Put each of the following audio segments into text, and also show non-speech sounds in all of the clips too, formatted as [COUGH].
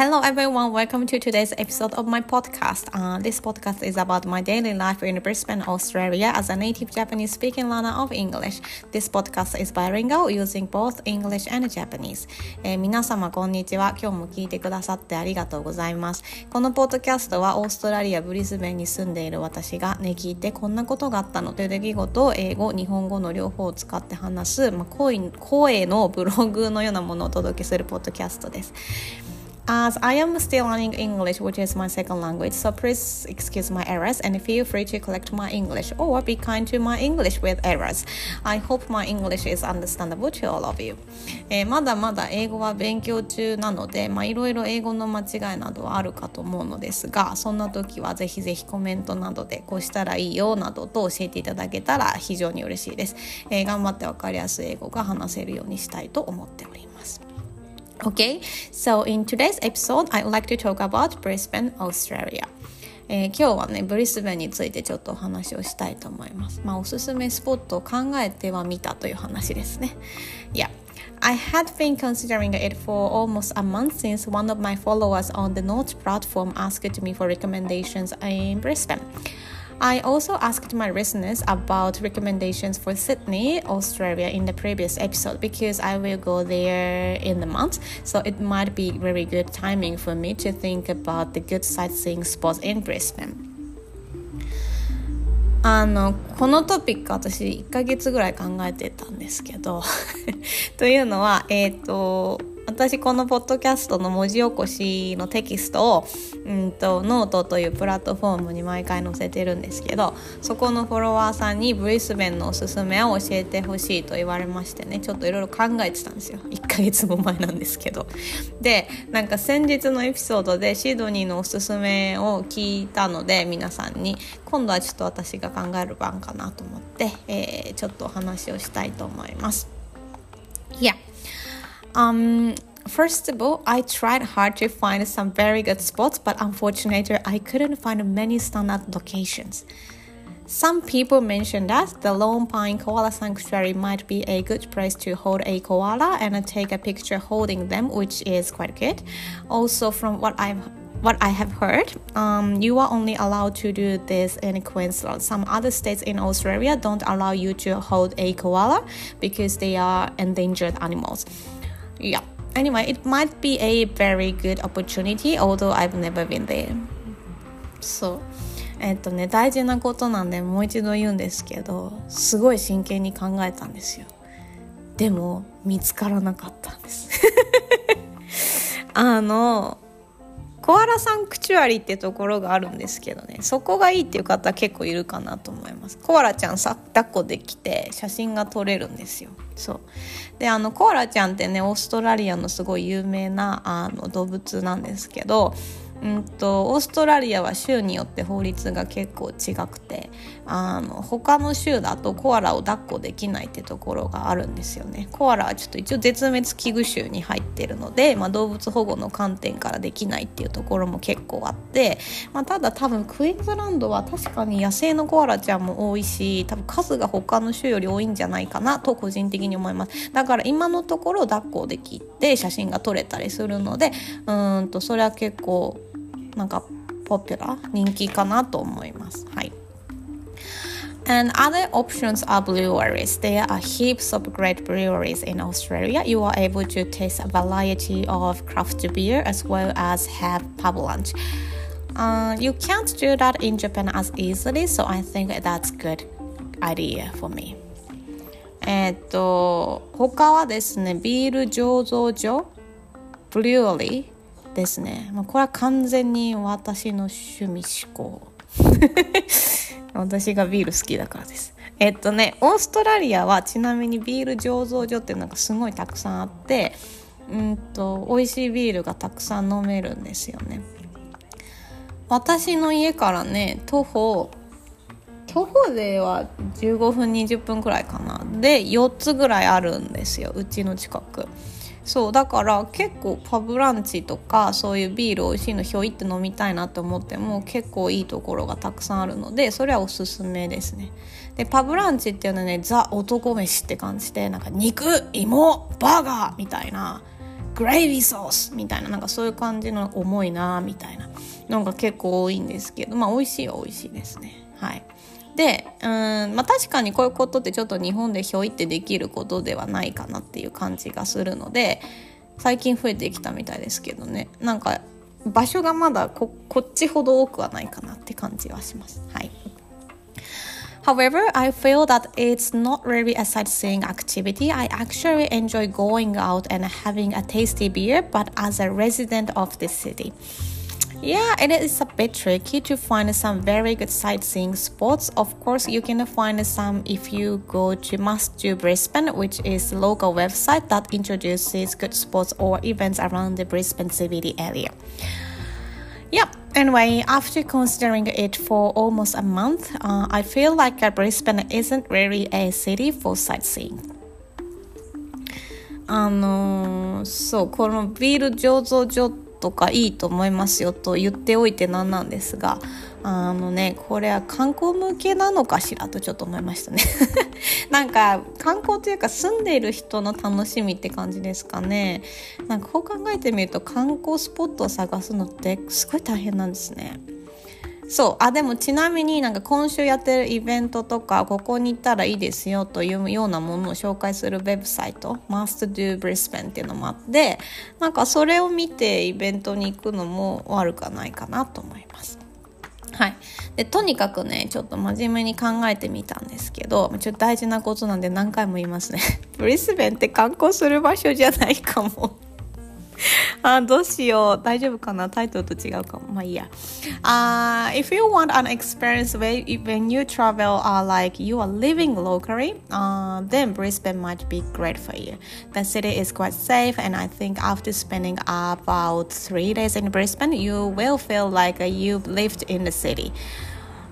Hello everyone, welcome to today's episode of my podcast. Uh, this podcast is about my daily life in Brisbane, Australia as a native Japanese speaking learner of English. This podcast is bilingual using both English and Japanese. えー、皆様こんにちは。今日も聞いてくださってありがとうございます。このポッドキャストはオーストラリア・ブリスベンに住んでいる私がね、聞いてこんなことがあったのという出来事を英語、日本語の両方を使って話す、まあ、声声のブログのようなものをお届けするポッドキャストです。As I am still learning English, which is my second language, so please excuse my errors and feel free to correct my English or be kind to my English with errors. I hope my English is understandable to all of you. えー、まだまだ英語は勉強中なので、まあ、いろいろ英語の間違いなどはあるかと思うのですが、そんな時はぜひぜひコメントなどでこうしたらいいよなどと教えていただけたら非常に嬉しいです。えー、頑張ってわかりやすい英語が話せるようにしたいと思っております。Okay, so in today's episode, I would like to talk about Brisbane, Australia. えー、今日はねブリスベンについてちょっとお話をしたいと思います。まあおすすめスポットを考えてはみたという話ですね。Yeah. I had been considering it for almost a month since one of my followers on the Notes platform asked me for recommendations in Brisbane. I also asked my listeners about recommendations for Sydney, Australia in the previous episode because I will go there in the month. So it might be very good timing for me to think about the good sightseeing spots in Brisbane. あのこのトピック私1ヶ月ぐらい考えてたんですけど[LAUGHS] というのはえっ、ー、と 私このポッドキャストの文字起こしのテキストを、うんと、ノートというプラットフォームに毎回載せてるんですけどそこのフォロワーさんにブリスベンのおすすめを教えてほしいと言われましてねちょっといろいろ考えてたんですよ1ヶ月も前なんですけどでなんか先日のエピソードでシドニーのおすすめを聞いたので皆さんに今度はちょっと私が考える番かなと思って、えー、ちょっとお話をしたいと思います。Yeah. Um, first of all, I tried hard to find some very good spots, but unfortunately, I couldn't find many standard locations. Some people mentioned that the Lone Pine Koala Sanctuary might be a good place to hold a koala and take a picture holding them, which is quite good. Also, from what I've what I have heard, um, you are only allowed to do this in Queensland. Some other states in Australia don't allow you to hold a koala because they are endangered animals. Yeah. Anyway, it might be a very good opportunity, although I've never been there. そう。えっとね、大事なことなんでもう一度言うんですけど、すごい真剣に考えたんですよ。でも、見つからなかったんです。あの、コアラサンクチュアリってところがあるんですけどね。そこがいいっていう方結構いるかなと思います。コアラちゃんさ抱っこできて写真が撮れるんですよ。そう。であのコアラちゃんってねオーストラリアのすごい有名なあの動物なんですけどうんとオーストラリアは州によって法律が結構違くてあの他の州だとコアラを抱っこできないってところがあるんですよね。コアラはちょっと一応絶滅危惧種に入ってるので、まあ、動物保護の観点からできないっていうところも結構あって、まあ、ただ多分クイーンズランドは確かに野生のコアラちゃんも多いし多分数が他の州より多いんじゃないかなと個人的に思います。だから今のところ抱っこできて写真が撮れたりするのでうんとそれは結構なんかポピュラー人気かなと思います。はい。And other options are breweries. There are heaps of great breweries in Australia. You are able to taste a variety of craft beer as well as have pub lunch. Uh, you can't do that in Japan as easily, so I think that's good idea for me. えっと他はですねビール醸造所ブリュアリー ですね、まあ、これは完全に私の趣味思考 [LAUGHS] 私がビール好きだからです。えっとねオーストラリアはちなみにビール醸造所っていうのがすごいたくさんあってうんと美味しいビールがたくさん飲めるんですよね。私の家からね徒歩徒歩では15分20分くらいかな。で4つぐらいあるんですようちの近く。そうだから結構パブランチとかそういうビール美味しいのひょいって飲みたいなって思っても結構いいところがたくさんあるのでそれはおすすめですね。でパブランチっていうのはねザ男飯って感じでなんか肉芋バーガーみたいなグレイビーソースみたいななんかそういう感じの重いなみたいなのが結構多いんですけどまあ美味しいは美味しいですね。はい。でうんまあ確かにこういうことってちょっと日本でひょいってできることではないかなっていう感じがするので最近増えてきたみたいですけどねなんか場所がまだここっちほど多くはないかなって感じはしますはい However, I feel that it's not really a sightseeing activity. I actually enjoy going out and having a tasty beer, but as a resident of the city. Yeah, it is a bit tricky to find some very good sightseeing spots. Of course, you can find some if you go to Must Do Brisbane, which is a local website that introduces good spots or events around the Brisbane CBD area. Yeah, anyway, after considering it for almost a month, uh, I feel like Brisbane isn't really a city for sightseeing. あのー、そう、このビール醸造所 とかいいと思いますよと言っておいてなんなんですがあのねこれは観光向けなのかしらとちょっと思いましたね。[LAUGHS] なんか観光というか住んでいる人の楽しみって感じですかね。なんかこう考えてみると観光スポットを探すのってすごい大変なんですね。そう。あでもちなみになんか今週やってるイベントとかここに行ったらいいですよというようなものを紹介するウェブサイト Must Do Brisbane っていうのもあってなんかそれを見てイベントに行くのも悪くないかなと思います。はい、でとにかくねちょっと真面目に考えてみたんですけどちょっと大事なことなんで何回も言いますね。[LAUGHS] ブリスベンって観光する場所じゃないかも。[LAUGHS] あどうしよう大丈夫かなタイトルと違うかもまあいいや uh, if you want an experience where when you travel uh, like you are living locally uh, then Brisbane might be great for you the city is quite safe and I think after spending about three days in Brisbane you will feel like you've lived in the city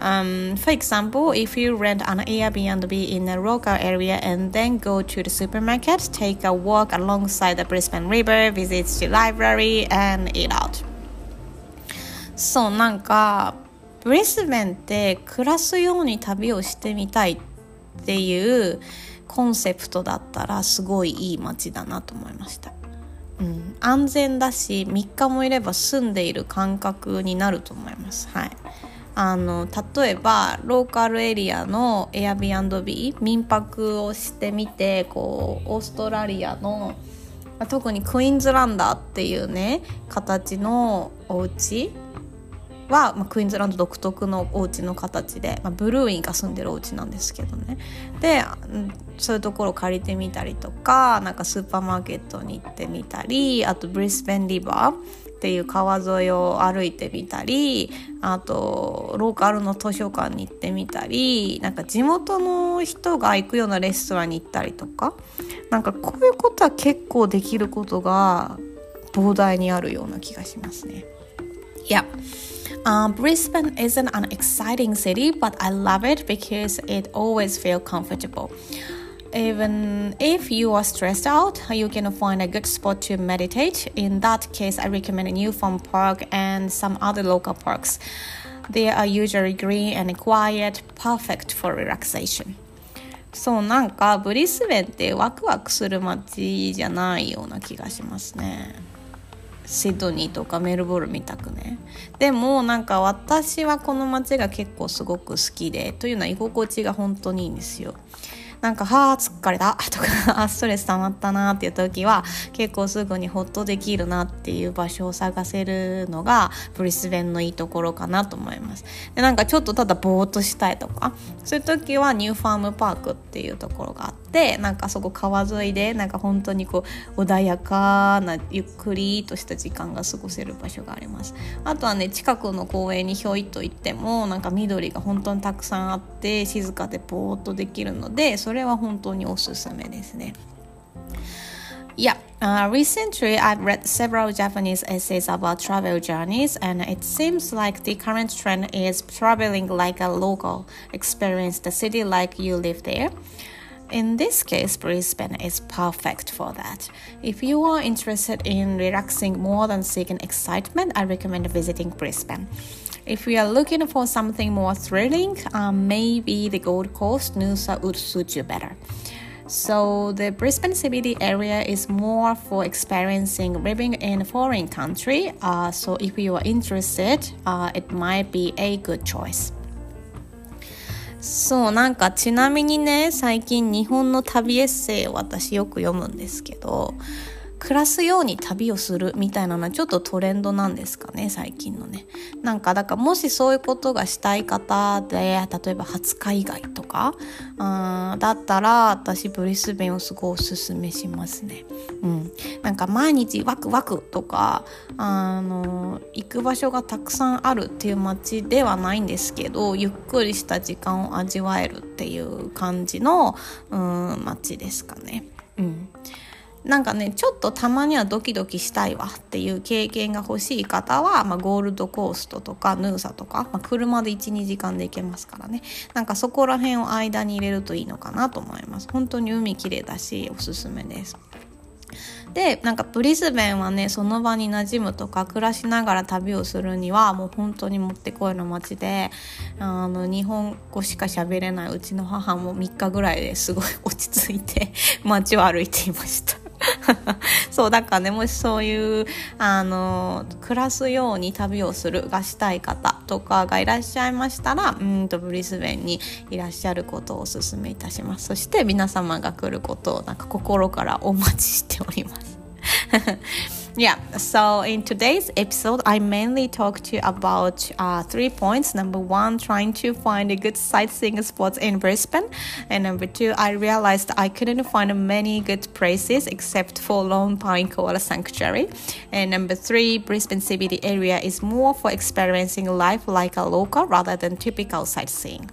Um, for example, if you rent an Airbnb in a local area and then go to the supermarket, take a walk alongside the Brisbane River, visit the library, and eat out. そうなんかブリスベンって暮らすように旅をしてみたいっていうコンセプトだったらすごいいい街だなと思いました。うん、安全だし3日もいれば住んでいる感覚になると思います。はいあの例えばローカルエリアの Airbnb 民泊をしてみてこうオーストラリアの特にクイーンズランダーっていうね形のお家は、まあ、クイーンズランド独特のお家の形で、まあ、ブルーインが住んでるお家なんですけどね。でそういうところを借りてみたりとかなんかスーパーマーケットに行ってみたりあとブリスベンリバーっていう川沿いを歩いてみたりあとローカルの図書館に行ってみたりなんか地元の人が行くようなレストランに行ったりとかなんかこういうことは結構できることが膨大にあるような気がしますね。いや Uh, Brisbane isn't an exciting city, but I love it because it always feels comfortable. Even if you are stressed out, you can find a good spot to meditate. In that case, I recommend New Farm Park and some other local parks. They are usually green and quiet, perfect for relaxation. そうなんかブリスベンってワクワクする街じゃないような気がしますね。シドニーとかメルボルンみたくねでもなんか私はこの街が結構すごく好きでというのは居心地が本当にいいんですよなんか、はあ、疲れた [LAUGHS] とか、[LAUGHS] ストレス溜まったなっていう時は、結構すぐにホッとできるなっていう場所を探せるのが、ブリスベンのいいところかなと思います。で、なんかちょっとただぼーっとしたいとか、そういう時はニューファームパークっていうところがあって、なんかそこ川沿いで、なんか本当にこう、穏やかな、ゆっくりとした時間が過ごせる場所があります。あとはね、近くの公園にひょいっと行っても、なんか緑が本当にたくさんあって、静かでぼーっとできるので、それは本当におすすめですね。Yeah, uh, recently I've read several Japanese essays about travel journeys, and it seems like the current trend is traveling like a local, experience the city like you live there. In this case, Brisbane is perfect for that. If you are interested in relaxing more than seeking excitement, I recommend visiting Brisbane. If you are looking for something more thrilling, um, maybe the Gold Coast Noosa would suit you better. So the Brisbane CBD area is more for experiencing living in a foreign country. Uh, so if you are interested, uh, it might be a good choice. そうなんかちなみにね最近日本の旅エッセイを私よく読むんですけど暮らすように旅をするみたいなのはちょっとトレンドなんですかね最近のね。なんかだからもしそういうことがしたい方で例えば20日以外とかあだったら私ブリスベンをすごいおすすめしますね。うん。なんか毎日ワクワクとかあの行く場所がたくさんあるっていう街ではないんですけどゆっくりした時間を味わえるっていう感じのうん街ですかね。うん。なんかねちょっとたまにはドキドキしたいわっていう経験が欲しい方は、まあ、ゴールドコーストとかヌーサとか、まあ、車で12時間で行けますからね。なんかそこら辺を間に入れるといいのかなと思います。本当に海綺麗だしおすすめです。でなんかブリスベンはねその場に馴染むとか暮らしながら旅をするにはもう本当にもってこいの街であの日本語しか喋れないうちの母も3日ぐらいですごい落ち着いて街を歩いていました。[LAUGHS] そうだからねもしそういうあの暮らすように旅をするがしたい方とかがいらっしゃいましたらうんとブリスベンにいらっしゃることをおすすめいたします。そして皆様が来ることをなんか心からお待ちしております。yeah so in today's episode i mainly talked to you about uh, three points number one trying to find a good sightseeing spots in brisbane and number two i realized i couldn't find many good places except for lone pine koala sanctuary and number three brisbane cbd area is more for experiencing life like a local rather than typical sightseeing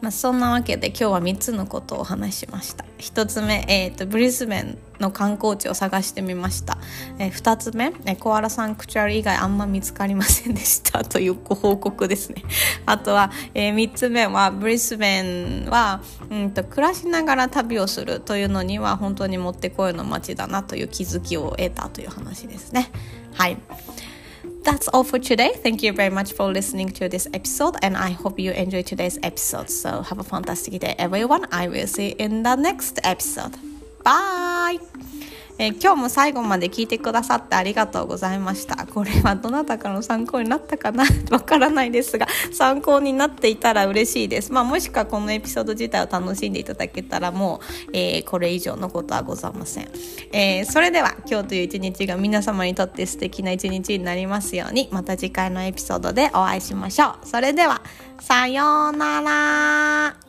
まあ、そんなわけで今日は3つのことをお話しました1つ目、えーと、ブリスベン の観光地を探してみました、えー、2つ目、えコアラサンクチュアリ以外あんま見つかりませんでしたというご報告ですねあとは、えー、3つ目はブリスベンは、うんと、暮らしながら旅をするというのには本当にもってこいの街だなという気づきを得たという話ですねはい that's all for today. Thank you very much for listening to this episode, and I hope you enjoyed today's episode. So, have a fantastic day, everyone. I will see you in the next episode. Bye! えー、今日も最後まで聞いてくださってありがとうございました。これはどなたかの参考になったかな？[LAUGHS] わからないですが、参考になっていたら嬉しいです。まあ、もしくはこのエピソード自体を楽しんでいただけたらもう、えー、これ以上のことはございません。えー、それでは今日という一日が皆様にとって素敵な一日になりますように、また次回のエピソードでお会いしましょう。それでは、さようなら。